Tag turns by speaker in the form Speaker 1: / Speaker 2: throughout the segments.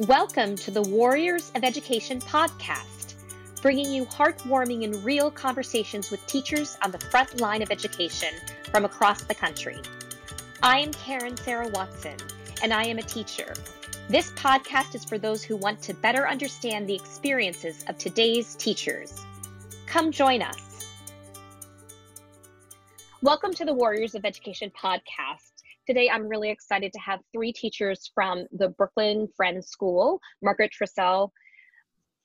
Speaker 1: Welcome to the Warriors of Education podcast, bringing you heartwarming and real conversations with teachers on the front line of education from across the country. I am Karen Sarah Watson, and I am a teacher. This podcast is for those who want to better understand the experiences of today's teachers. Come join us. Welcome to the Warriors of Education podcast. Today, I'm really excited to have three teachers from the Brooklyn Friends School Margaret Trissell,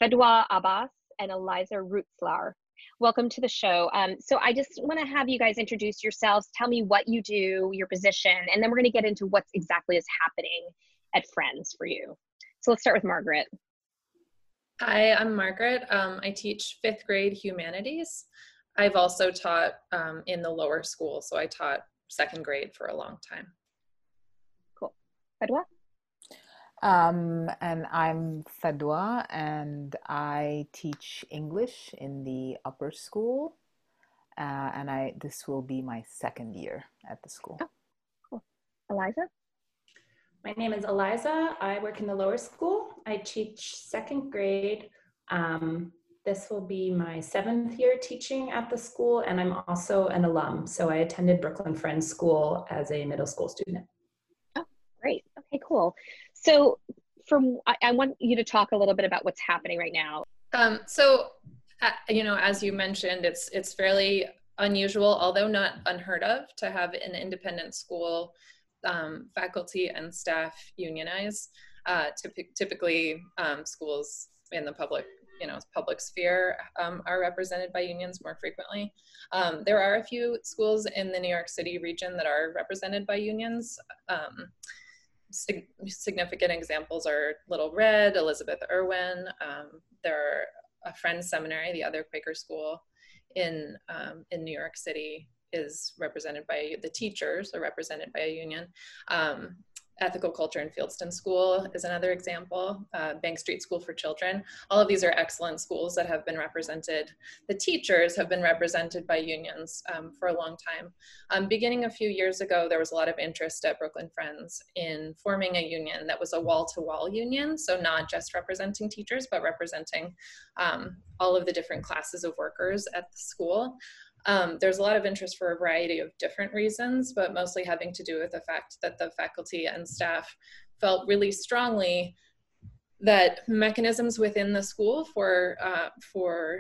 Speaker 1: Fedwa Abbas, and Eliza Rutzlar. Welcome to the show. Um, so, I just want to have you guys introduce yourselves, tell me what you do, your position, and then we're going to get into what exactly is happening at Friends for you. So, let's start with Margaret.
Speaker 2: Hi, I'm Margaret. Um, I teach fifth grade humanities. I've also taught um, in the lower school, so I taught second grade for a long time.
Speaker 1: Cool. Fedwa?
Speaker 3: Um, and I'm Fedwa, and I teach English in the upper school. Uh, and I this will be my second year at the school. Oh,
Speaker 1: cool. Eliza?
Speaker 4: My name is Eliza. I work in the lower school. I teach second grade. Um, this will be my seventh year teaching at the school, and I'm also an alum. So I attended Brooklyn Friends School as a middle school student.
Speaker 1: Oh, great. Okay, cool. So, from I, I want you to talk a little bit about what's happening right now.
Speaker 2: Um, so, uh, you know, as you mentioned, it's it's fairly unusual, although not unheard of, to have an independent school um, faculty and staff unionize. Uh, typ- typically, um, schools in the public you know public sphere um, are represented by unions more frequently. Um, there are a few schools in the New York City region that are represented by unions. Um, sig- significant examples are Little Red, Elisabeth Irwin. Um, there are a Friends Seminary, the other Quaker school in um, in New York City is represented by the teachers are represented by a union um, Ethical Culture in Fieldston School is another example, uh, Bank Street School for Children. All of these are excellent schools that have been represented. The teachers have been represented by unions um, for a long time. Um, beginning a few years ago, there was a lot of interest at Brooklyn Friends in forming a union that was a wall-to-wall union, so not just representing teachers, but representing um, all of the different classes of workers at the school. Um, there's a lot of interest for a variety of different reasons, but mostly having to do with the fact that the faculty and staff felt really strongly that mechanisms within the school for uh, for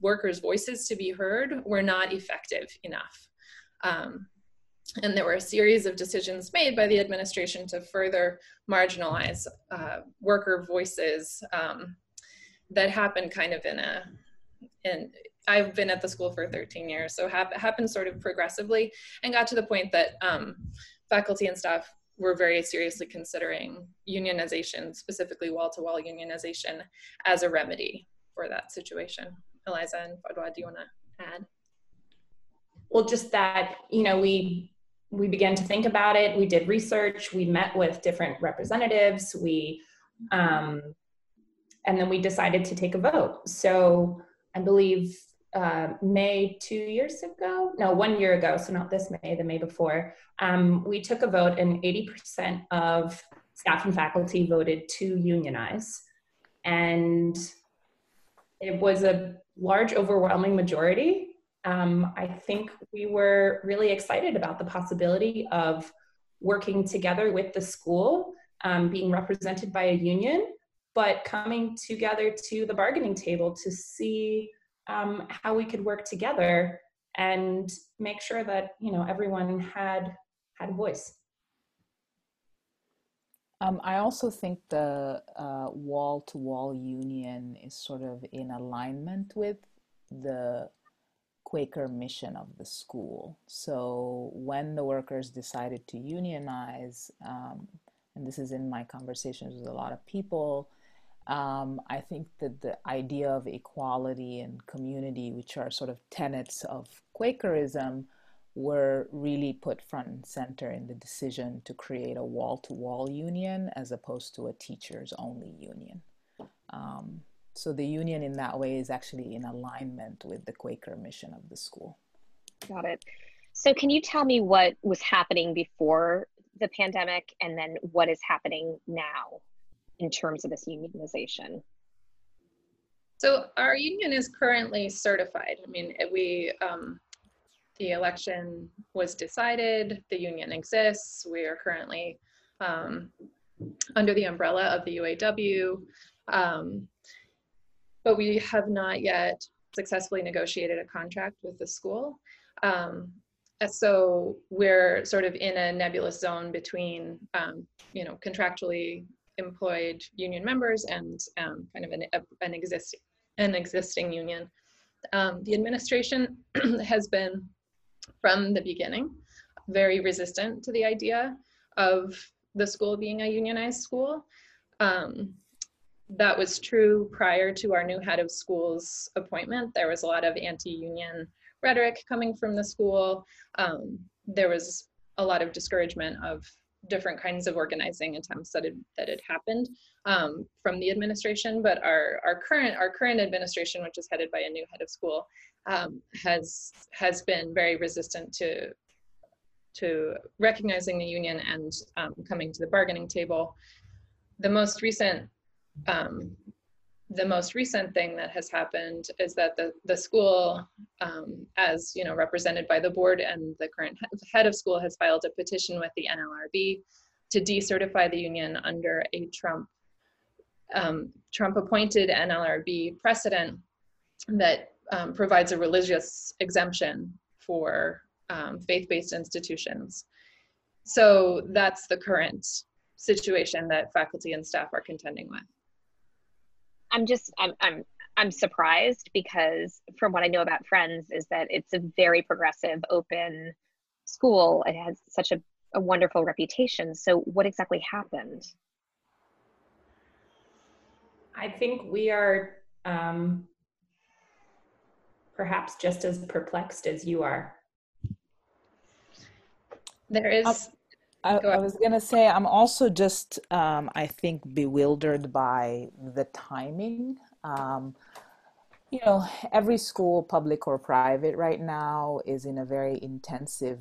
Speaker 2: workers' voices to be heard were not effective enough. Um, and there were a series of decisions made by the administration to further marginalize uh, worker voices um, that happened kind of in a in I've been at the school for 13 years, so have happened sort of progressively, and got to the point that um, faculty and staff were very seriously considering unionization, specifically wall-to-wall unionization, as a remedy for that situation. Eliza and Fadwa, do you want to add?
Speaker 4: Well, just that you know we we began to think about it. We did research. We met with different representatives. We um, and then we decided to take a vote. So I believe uh, May two years ago, no, one year ago, so not this May, the May before, um, we took a vote and 80% of staff and faculty voted to unionize. And it was a large, overwhelming majority. Um, I think we were really excited about the possibility of working together with the school, um, being represented by a union, but coming together to the bargaining table to see um, how we could work together and make sure that you know everyone had had a voice.
Speaker 3: Um, I also think the wall to wall union is sort of in alignment with the Quaker mission of the school. So when the workers decided to unionize, um, and this is in my conversations with a lot of people, um, I think that the idea of equality and community, which are sort of tenets of Quakerism, were really put front and center in the decision to create a wall to wall union as opposed to a teachers only union. Um, so the union in that way is actually in alignment with the Quaker mission of the school.
Speaker 1: Got it. So, can you tell me what was happening before the pandemic and then what is happening now? In terms of this unionization?
Speaker 2: So our union is currently certified. I mean, we um, the election was decided, the union exists. We are currently um, under the umbrella of the UAW, um, but we have not yet successfully negotiated a contract with the school. Um, so we're sort of in a nebulous zone between, um, you know, contractually employed union members and um, kind of an, an existing an existing union. Um, the administration has been from the beginning very resistant to the idea of the school being a unionized school. Um, that was true prior to our new head of schools appointment. There was a lot of anti-union rhetoric coming from the school. Um, there was a lot of discouragement of different kinds of organizing attempts that had, that had happened um, from the administration. But our, our current our current administration, which is headed by a new head of school, um, has has been very resistant to to recognizing the union and um, coming to the bargaining table. The most recent um, the most recent thing that has happened is that the, the school, um, as you know, represented by the board and the current head of school has filed a petition with the NLRB to decertify the union under a Trump um, Trump appointed NLRB precedent that um, provides a religious exemption for um, faith-based institutions. So that's the current situation that faculty and staff are contending with.
Speaker 1: I'm just I'm I'm I'm surprised because from what I know about Friends is that it's a very progressive, open school. It has such a, a wonderful reputation. So what exactly happened?
Speaker 4: I think we are um, perhaps just as perplexed as you are.
Speaker 2: There is
Speaker 3: I, I, was gonna say I'm also just um, I think bewildered by the timing. Um, you know, every school, public or private, right now is in a very intensive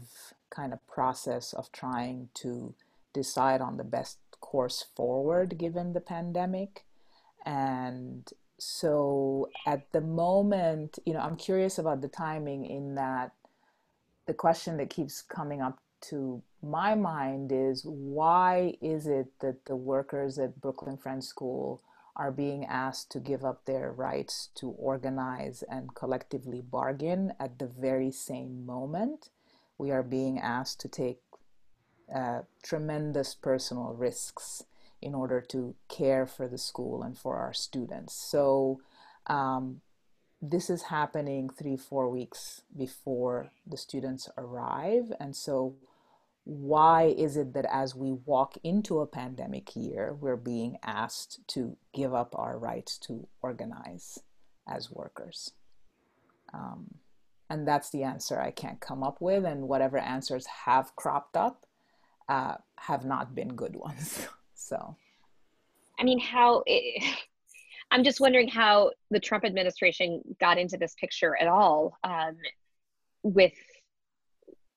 Speaker 3: kind of process of trying to decide on the best course forward given the pandemic. And so at the moment, you know, I'm curious about the timing in that the question that keeps coming up to my mind is why is it that the workers at Brooklyn Friends School are being asked to give up their rights to organize and collectively bargain at the very same moment we are being asked to take uh, tremendous personal risks in order to care for the school and for our students. So, um, this is happening three, four weeks before the students arrive. And so, why is it that as we walk into a pandemic year, we're being asked to give up our rights to organize as workers? Um, and that's the answer I can't come up with. And whatever answers have cropped up uh, have not been good ones. so,
Speaker 1: I mean, how it, I'm just wondering how the Trump administration got into this picture at all um, with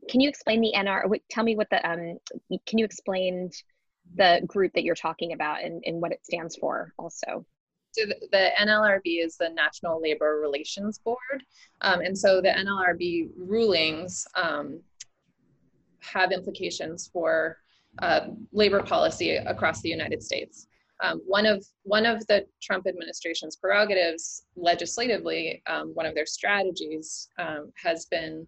Speaker 1: can you explain the NR? Tell me what the um. Can you explain the group that you're talking about and, and what it stands for also?
Speaker 2: So the, the NLRB is the National Labor Relations Board, um, and so the NLRB rulings um, have implications for uh, labor policy across the United States. Um, one of one of the Trump administration's prerogatives legislatively, um, one of their strategies um, has been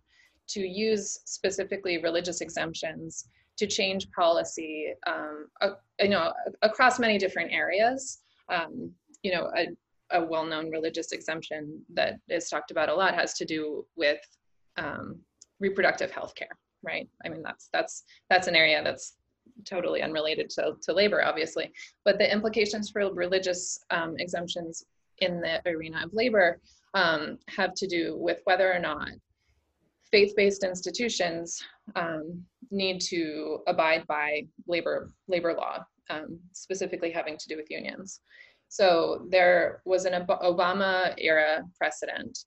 Speaker 2: to use specifically religious exemptions to change policy, um, uh, you know, across many different areas. Um, you know, a, a, well-known religious exemption that is talked about a lot has to do with um, reproductive health care, right? I mean, that's that's that's an area that's totally unrelated to, to labor, obviously, but the implications for religious um, exemptions in the arena of labor um, have to do with whether or not faith-based institutions um, need to abide by labor labor law, um, specifically having to do with unions. So there was an Obama era precedent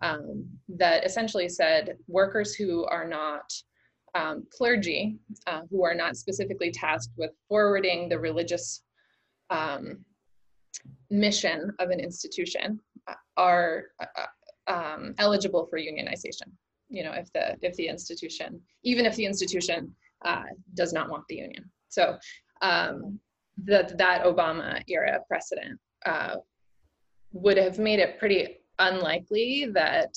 Speaker 2: um, that essentially said workers who are not um, clergy, uh, who are not specifically tasked with forwarding the religious um, mission of an institution are uh, um, eligible for unionization. You know, if the if the institution, even if the institution uh, does not want the union. So um, that that Obama era precedent uh, would have made it pretty unlikely that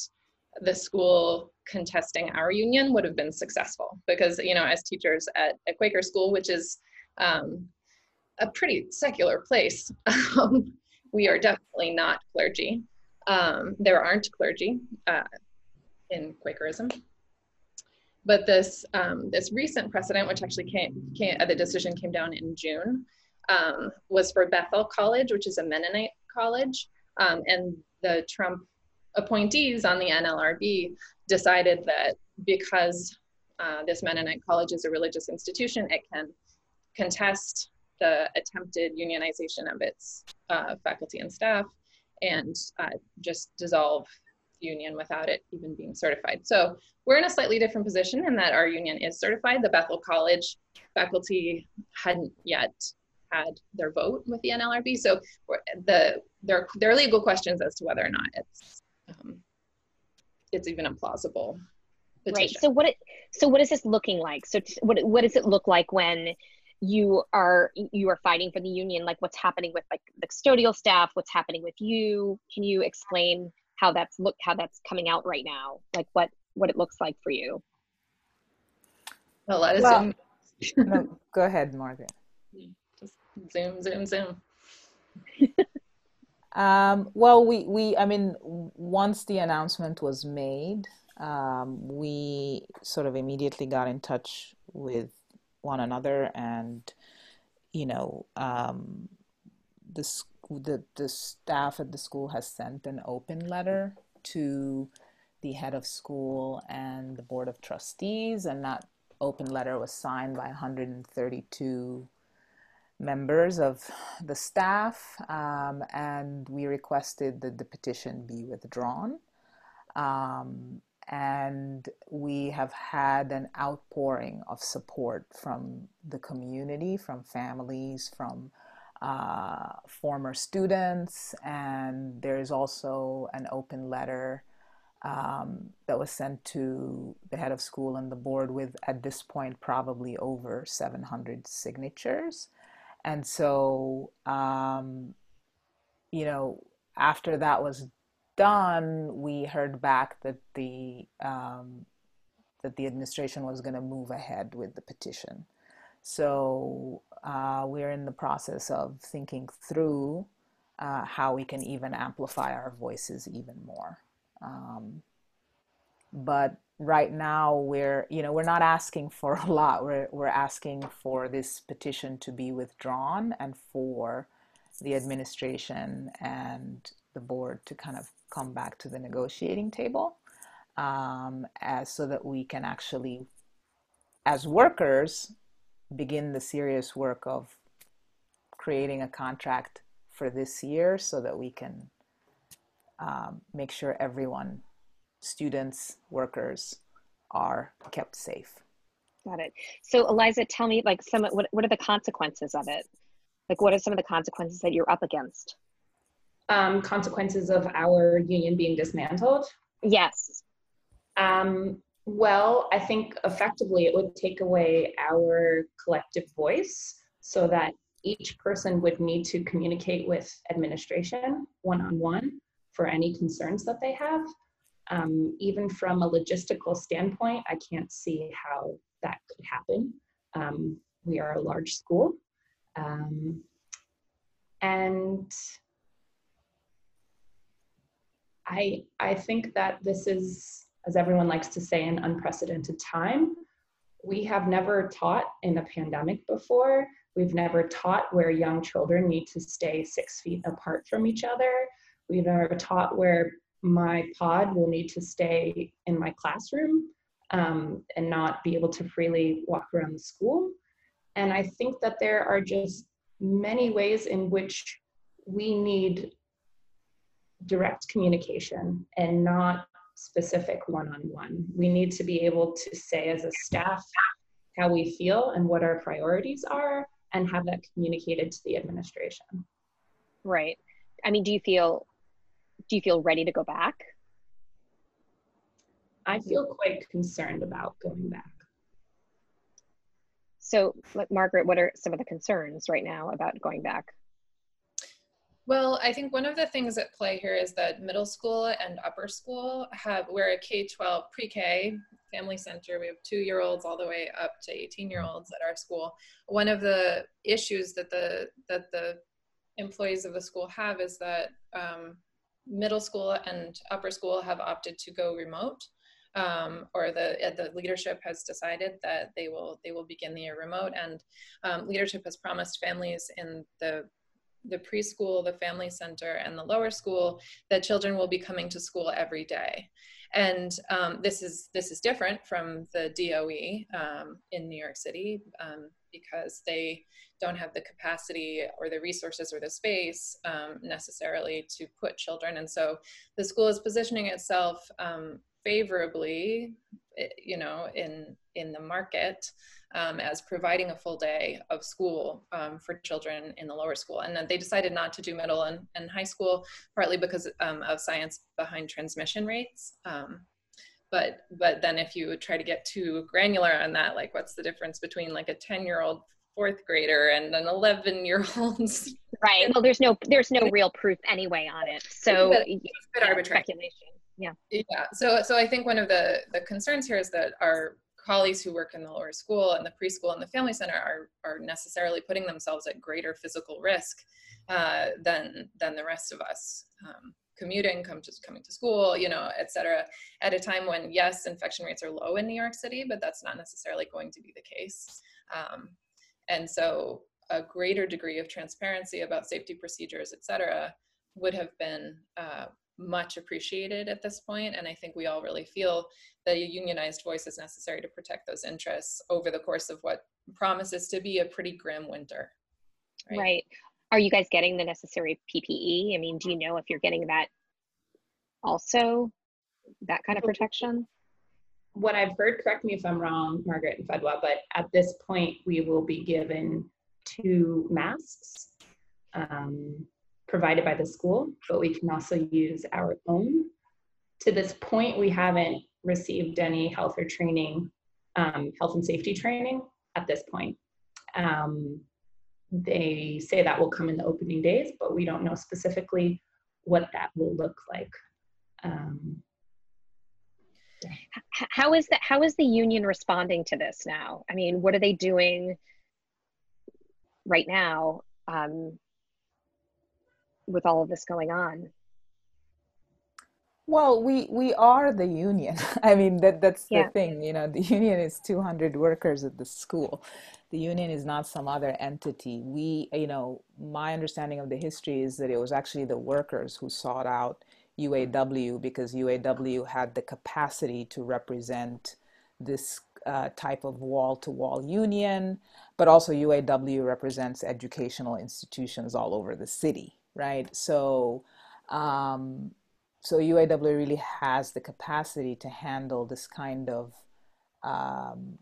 Speaker 2: the school contesting our union would have been successful because you know as teachers at a quaker school which is um, a pretty secular place um, we are definitely not clergy um, there aren't clergy uh, in quakerism. But this um, this recent precedent which actually came, came uh, the decision came down in june um, was for bethel college which is a mennonite college. Um, and the trump appointees on the NLRB decided that because uh, this Mennonite college is a religious institution, it can contest the attempted unionization of its uh, faculty and staff and uh, just dissolve union without it even being certified. So we're in a slightly different position in that our union is certified. The Bethel College faculty hadn't yet had their vote with the NLRB. So the there, there are legal questions as to whether or not it's um, it's even a plausible petition.
Speaker 1: Right. So what it so what is this looking like? So t- what what does it look like when you are you are fighting for the union? Like what's happening with like the custodial staff? What's happening with you? Can you explain how that's look how that's coming out right now? Like what what it looks like for you?
Speaker 2: Well, let us
Speaker 3: Well- no, go ahead, Margaret.
Speaker 2: just zoom, zoom, zoom.
Speaker 3: Um, well, we, we, I mean, once the announcement was made, um, we sort of immediately got in touch with one another, and you know, um, the, sc- the the staff at the school has sent an open letter to the head of school and the board of trustees, and that open letter was signed by 132 members of the staff, um, and we requested that the petition be withdrawn. Um, and we have had an outpouring of support from the community, from families, from uh, former students, and there is also an open letter um, that was sent to the head of school and the board with, at this point, probably over 700 signatures. And so, um, you know, after that was done, we heard back that the um, that the administration was going to move ahead with the petition. So uh, we're in the process of thinking through uh, how we can even amplify our voices even more. Um, but right now we're you know we're not asking for a lot we're we're asking for this petition to be withdrawn and for the administration and the board to kind of come back to the negotiating table um, as so that we can actually as workers begin the serious work of creating a contract for this year so that we can um, make sure everyone students, workers are kept safe.
Speaker 1: Got it. So Eliza, tell me like some what what are the consequences of it? Like what are some of the consequences that you're up against?
Speaker 4: Um, consequences of our union being dismantled.
Speaker 1: Yes.
Speaker 4: Um, well, I think effectively it would take away our collective voice so that each person would need to communicate with administration one on one for any concerns that they have. Um, even from a logistical standpoint, I can't see how that could happen. Um, we are a large school. Um, and I, I think that this is, as everyone likes to say, an unprecedented time. We have never taught in a pandemic before. We've never taught where young children need to stay six feet apart from each other. We've never taught where my pod will need to stay in my classroom um, and not be able to freely walk around the school. And I think that there are just many ways in which we need direct communication and not specific one on one. We need to be able to say as a staff how we feel and what our priorities are, and have that communicated to the administration.
Speaker 1: Right. I mean, do you feel do you feel ready to go back?
Speaker 4: I feel quite concerned about going back.
Speaker 1: So, Margaret, what are some of the concerns right now about going back?
Speaker 2: Well, I think one of the things at play here is that middle school and upper school have, we're a K 12 pre K family center. We have two year olds all the way up to 18 year olds at our school. One of the issues that the, that the employees of the school have is that um, middle school and upper school have opted to go remote. Um, or the the leadership has decided that they will they will begin the year remote, and um, leadership has promised families in the the preschool, the family center, and the lower school that children will be coming to school every day. And um, this is this is different from the DOE um, in New York City um, because they don't have the capacity or the resources or the space um, necessarily to put children. And so the school is positioning itself um, favorably, eh, you know, in in the market um, as providing a full day of school um, for children in the lower school. And then they decided not to do middle and, and high school, partly because um, of science behind transmission rates. Um, but but then if you try to get too granular on that, like what's the difference between like a 10 year old fourth grader and an 11 year old
Speaker 1: right. Well there's no there's no real proof anyway on it. So it's
Speaker 2: yeah, arbitrary. speculation.
Speaker 1: Yeah.
Speaker 2: Yeah. So so i think one of the the concerns here is that our colleagues who work in the lower school and the preschool and the family center are, are necessarily putting themselves at greater physical risk uh, than, than the rest of us. Um, commuting, come to, coming to school, you know, et cetera, at a time when, yes, infection rates are low in New York City, but that's not necessarily going to be the case. Um, and so a greater degree of transparency about safety procedures, et cetera, would have been uh, much appreciated at this point and i think we all really feel that a unionized voice is necessary to protect those interests over the course of what promises to be a pretty grim winter
Speaker 1: right, right. are you guys getting the necessary ppe i mean do you know if you're getting that also that kind of protection?
Speaker 4: What i've heard correct me if i'm wrong margaret and fedwa but at this point we will be given two masks. Um, provided by the school, but we can also use our own. To this point, we haven't received any health or training, um, health and safety training at this point. Um, they say that will come in the opening days, but we don't know specifically what that will look like. Um,
Speaker 1: how is that how is the union responding to this now i mean what are they doing right now um, with all of this going on?
Speaker 3: Well, we we are the union. I mean that that's yeah. the thing, you know, the union is 200 workers at the school. The union is not some other entity. We, you know, my understanding of the history is that it was actually the workers who sought out UAW because UAW had the capacity to represent this uh, type of wall to wall union, but also UAW represents educational institutions all over the city right? So, um, so UAW really has the capacity to handle this kind of, um,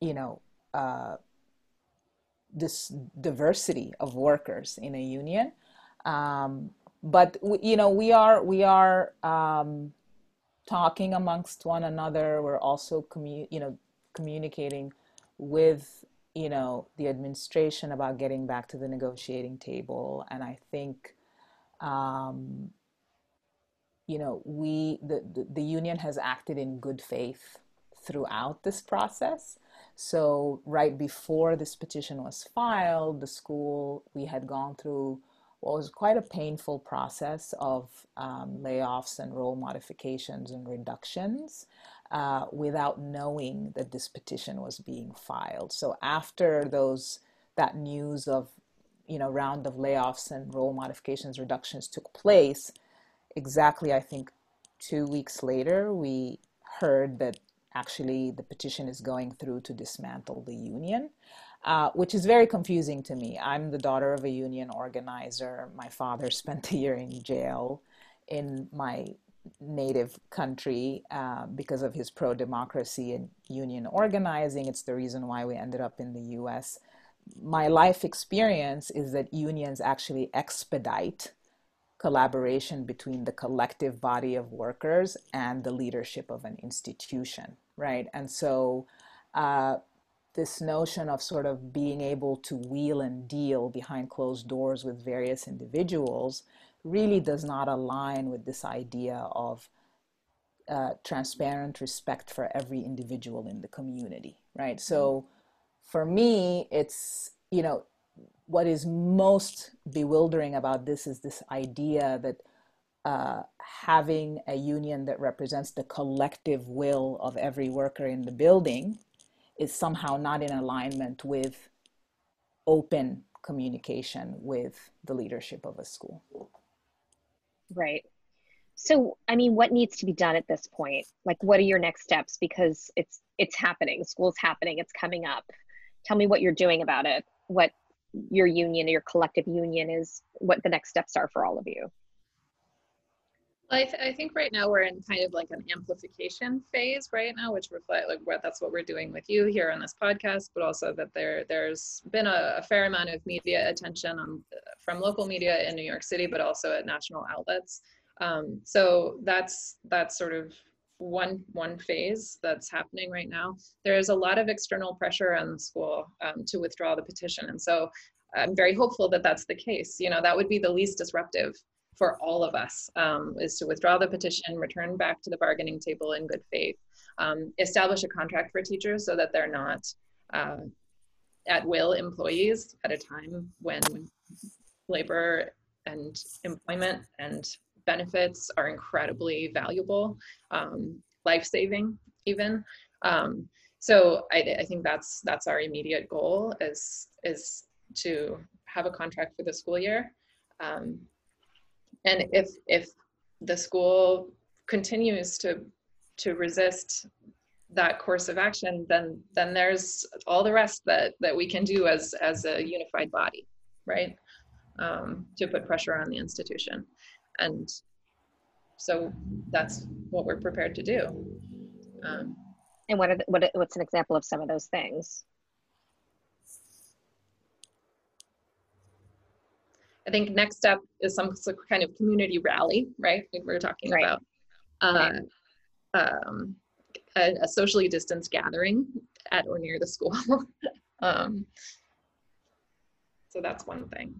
Speaker 3: you know, uh, this diversity of workers in a union. Um, but you know, we are we are um, talking amongst one another. We're also commu- you know communicating with you know the administration about getting back to the negotiating table. And i think um, you know we the, the, the union has acted in good faith throughout this process. So right before this petition was filed the school we had gone through what was quite a painful process of um, layoffs and role modifications and reductions uh, without knowing that this petition was being filed. So after those that news of you know round of layoffs and role modifications reductions took place, exactly I think two weeks later we heard that actually the petition is going through to dismantle the union. Uh, which is very confusing to me. I'm the daughter of a union organizer. My father spent a year in jail in my native country uh, because of his pro democracy and union organizing. It's the reason why we ended up in the US. my life experience is that unions actually expedite collaboration between the collective body of workers and the leadership of an institution, right? And so, uh, this notion of sort of being able to wheel and deal behind closed doors with various individuals really does not align with this idea of uh, transparent respect for every individual in the community, right? So for me, it's, you know, what is most bewildering about this is this idea that uh, having a union that represents the collective will of every worker in the building is somehow not in alignment with open communication with the leadership of a school.
Speaker 1: Right. So, I mean, what needs to be done at this point? Like, what are your next steps? Because it's it's happening. School's happening. It's coming up. Tell me what you're doing about it. What your union, your collective union, is. What the next steps are for all of you.
Speaker 2: I, th- I think right now we're in kind of like an amplification phase right now, which reflect like what that's what we're doing with you here on this podcast, but also that there there's been a, a fair amount of media attention on from local media in New York City, but also at national outlets. Um, so that's that's sort of one one phase that's happening right now. There is a lot of external pressure on the school um, to withdraw the petition, and so I'm very hopeful that that's the case. You know, that would be the least disruptive for all of us um, is to withdraw the petition, return back to the bargaining table in good faith, um, establish a contract for teachers so that they're not uh, at will employees at a time when labor and employment and benefits are incredibly valuable, um, life-saving even. Um, so I, I, think that's that's our immediate goal is is to have a contract for the school year. Um, and if if the school continues to to resist that course of action then then there's all the rest that that we can do as as a unified body right? Um, to put pressure on the institution. And so that's what we're prepared to do. Um,
Speaker 1: and what, are the, what what's an example of some of those things
Speaker 2: I think next step is some kind of community rally, right? Like we are talking right. about uh, um, a, a, socially distanced gathering at or near the school. um, so that's one thing.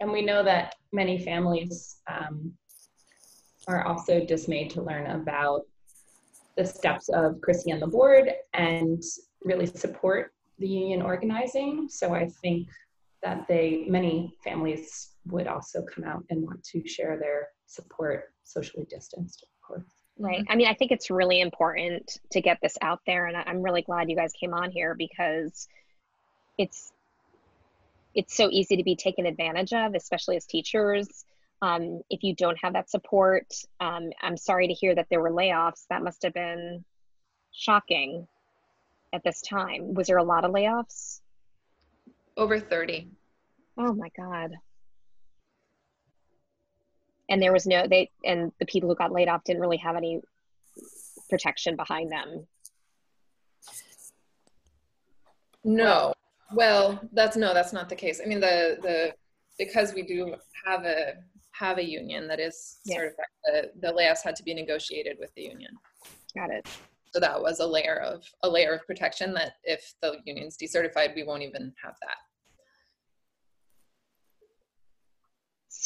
Speaker 4: And we know that many families um, are also dismayed to learn about the steps of Crissy and the board and really support the union organizing. So I think that they many families would also come out and want to share their support socially distanced of course.
Speaker 1: Right. I mean i think it's really important to get this out there and i'm really glad you guys came on here because it's it's so easy to be taken advantage of especially as teachers. Um, if you don't have that support um, i'm sorry to hear that there were layoffs. That must have been shocking at this time. Was there a lot of layoffs
Speaker 2: over 30.
Speaker 1: Oh my God. And there was no, they, and the people who got laid off didn't really have any protection behind them.
Speaker 2: No. Well, that's no, that's not the case. I mean, the, the, because we do have a, have a union that is yeah. certified, the, the layoffs had to be negotiated with the union.
Speaker 1: Got it.
Speaker 2: So that was a layer of a layer of protection that if the union's decertified, we won't even have that.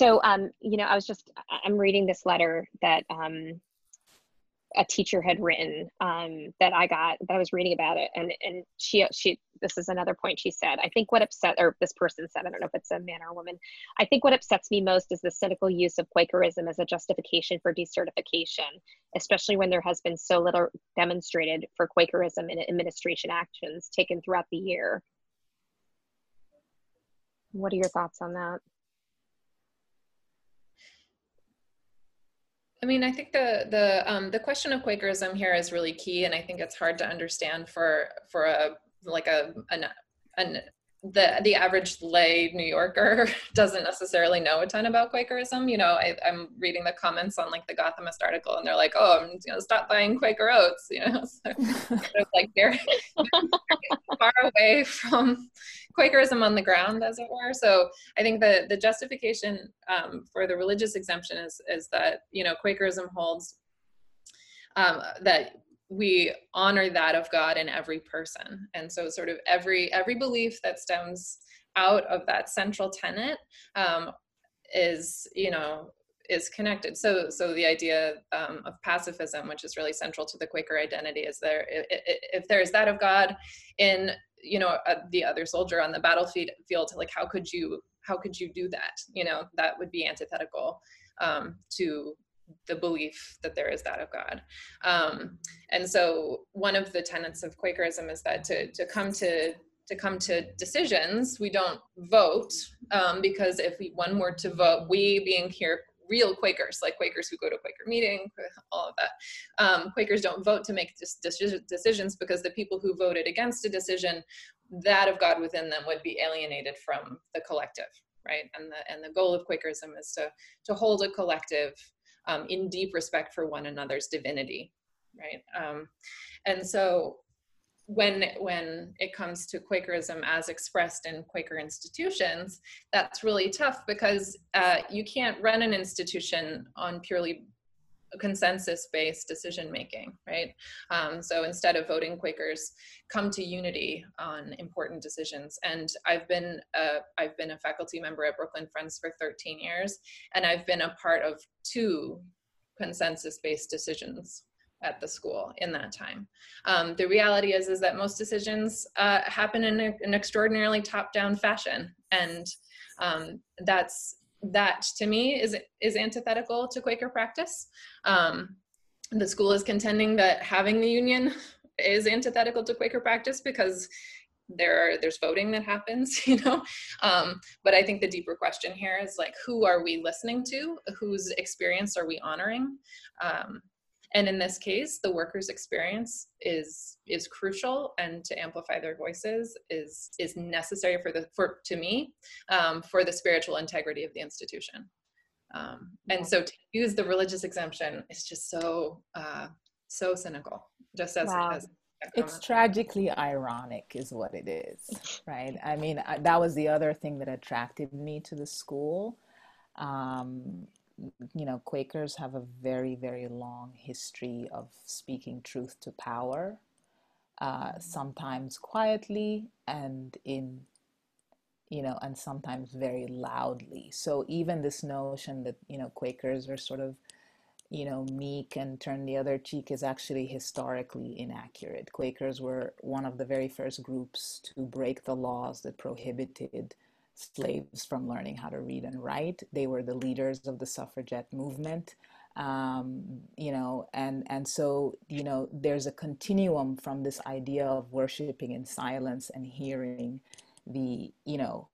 Speaker 1: So, um, you know, I was just, I'm reading this letter that um, a teacher had written um, that I got, that I was reading about it. And, and she, she, this is another point she said, I think what upset, or this person said, I don't know if it's a man or a woman. I think what upsets me most is the cynical use of Quakerism as a justification for decertification, especially when there has been so little demonstrated for Quakerism in administration actions taken throughout the year. What are your thoughts on that?
Speaker 2: I mean, I think the the um, the question of Quakerism here is really key, and I think it's hard to understand for for a like a an, an the the average lay New Yorker doesn't necessarily know a ton about Quakerism. You know, I, am reading the comments on like the Gothamist article, and they're like, "Oh, I'm gonna stop buying Quaker oats." You know, so like they're far away from Quakerism on the ground, as it were. So I think the the justification um, for the religious exemption is is that you know Quakerism holds um, that we honor that of God in every person. And so sort of every every belief that stems out of that central tenet um, is, you know, is connected. So, so the idea um, of pacifism, which is really central to the Quaker identity, is there. If there is that of God in, you know, uh, the other soldier on the battlefield, field, like how could you, how could you do that? You know, that would be antithetical um, to the belief that there is that of God. Um, and so one of the tenets of Quakerism is that to, to come to to come to decisions, we don't vote um, because if we, one were to vote, we being here real Quakers, like Quakers who go to Quaker meeting, all of that. Um, Quakers don't vote to make decisions because the people who voted against a decision, that of God within them would be alienated from the collective, right? And the and the goal of Quakerism is to to hold a collective um, in deep respect for one another's divinity, right? Um, and so when when it comes to Quakerism as expressed in Quaker institutions, that's really tough because uh, you can't run an institution on purely consensus-based decision making, right? Um, so instead of voting, Quakers come to unity on important decisions. And I've been a, I've been a faculty member at Brooklyn Friends for 13 years, and I've been a part of two consensus-based decisions at the school in that time. Um, the reality is is that most decisions uh, happen in a, an extraordinarily top-down fashion, and um, that's that to me is is antithetical to Quaker practice. Um, the school is contending that having the union is antithetical to Quaker practice because there are, there's voting that happens, you know. Um, but I think the deeper question here is like, who are we listening to? Whose experience are we honoring? Um, and in this case the workers experience is is crucial and to amplify their voices is is necessary for the for to me um, for the spiritual integrity of the institution. Um, and so to use the religious exemption is just so uh, so cynical just as, wow. as
Speaker 3: it's tragically ironic is what it is right? I mean I, that was the other thing that attracted me to the school. Um, you know, Quakers have a very, very long history of speaking truth to power, uh, sometimes quietly and in, you know, and sometimes very loudly. So even this notion that, you know, Quakers are sort of, you know, meek and turn the other cheek is actually historically inaccurate. Quakers were one of the very first groups to break the laws that prohibited slaves from learning how to read and write. They were the leaders of the suffragette movement. Um, you know, and and so you know, there's a continuum from this idea of worshiping in silence and hearing the you know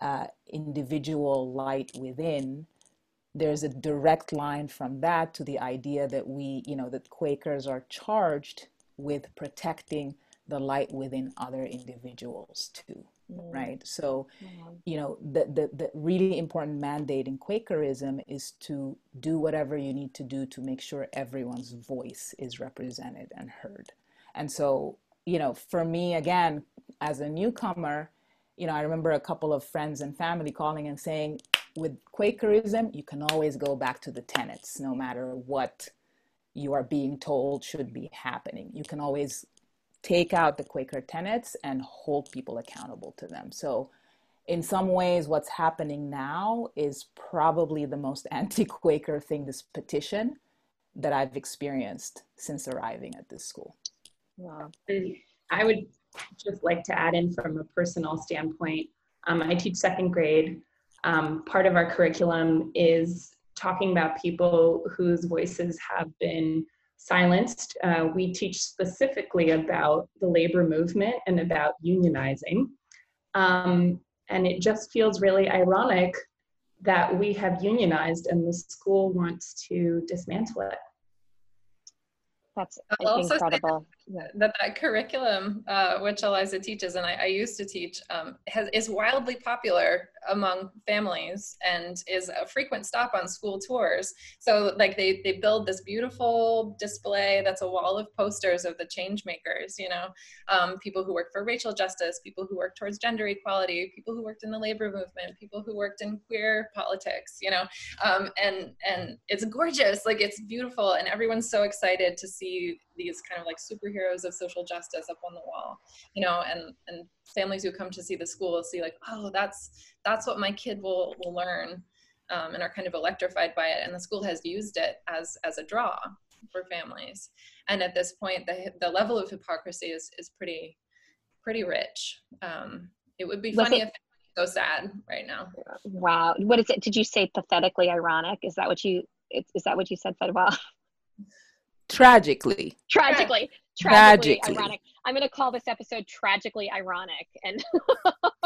Speaker 3: uh, individual light within. There's a direct line from that to the idea that we, you know, that Quakers are charged with protecting the light within other individuals too mm. right so mm. you know the, the the really important mandate in quakerism is to do whatever you need to do to make sure everyone's voice is represented and heard and so you know for me again as a newcomer you know i remember a couple of friends and family calling and saying with quakerism you can always go back to the tenets no matter what you are being told should be happening you can always take out the Quaker tenets and hold people accountable to them. So, in some ways, what's happening now is probably the most anti Quaker thing this petition that I've experienced since arriving at this school.
Speaker 4: Wow. I would just like to add in from a personal standpoint. Um, I teach second grade. Um, part of our curriculum is talking about people whose voices have been silenced. Uh, we teach specifically about the labor movement and about unionizing. Um, and it just feels really ironic that we have unionized and the school wants to dismantle it.
Speaker 1: That's incredible.
Speaker 2: That that curriculum, uh, which Eliza teaches, and I, I used to teach, um, has, is wildly popular among families and is a frequent stop on school tours. So like they they build this beautiful display that's a wall of posters of the change makers. You know, um, people who work for racial justice, people who work towards gender equality, people who worked in the labor movement, people who worked in queer politics. You know, um, and and it's gorgeous. Like it's beautiful, and everyone's so excited to see these kind of like superheroes of social justice up on the wall you know and and families who come to see the school will see like oh that's that's what my kid will will learn um, and are kind of electrified by it and the school has used it as as a draw for families. And at this point the the level of hypocrisy is is pretty pretty rich. Um, it would be funny it, if so sad right now.
Speaker 1: Wow. What is it did you say pathetically ironic? Is that what you is that what you said Fedwa?
Speaker 3: Tragically.
Speaker 1: Tragically. Tragically, tragically. ironic. I'm going to call this episode tragically ironic. And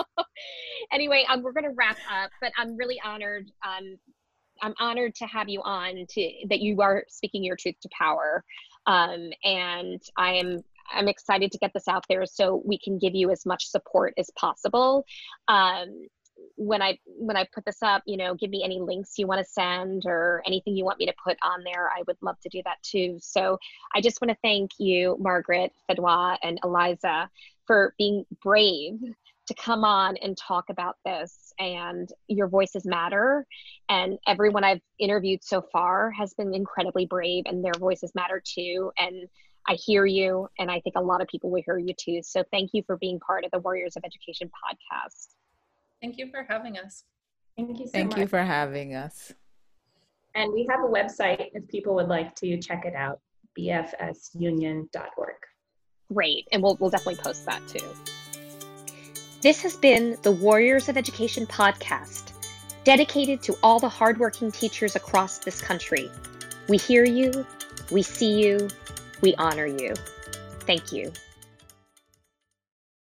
Speaker 1: anyway, um, we're going to wrap up, but I'm really honored. Um, I'm honored to have you on to that you are speaking your truth to power. Um, and I am I'm excited to get this out there so we can give you as much support as possible. Um, when I when I put this up, you know, give me any links you want to send or anything you want me to put on there. I would love to do that too. So I just want to thank you, Margaret, Fedwa, and Eliza, for being brave to come on and talk about this. And your voices matter. And everyone I've interviewed so far has been incredibly brave, and their voices matter too. And I hear you, and I think a lot of people will hear you too. So thank you for being part of the Warriors of Education podcast.
Speaker 2: Thank you for having us.
Speaker 4: Thank you so much.
Speaker 3: Thank
Speaker 4: much.
Speaker 3: you for having us.
Speaker 4: And we have a website if people would like to check it out, bfsunion.org.
Speaker 1: Great. And we'll, we'll definitely post that too. This has been the Warriors of Education podcast, dedicated to all the hardworking teachers across this country. We hear you, we see you, we honor you. Thank you.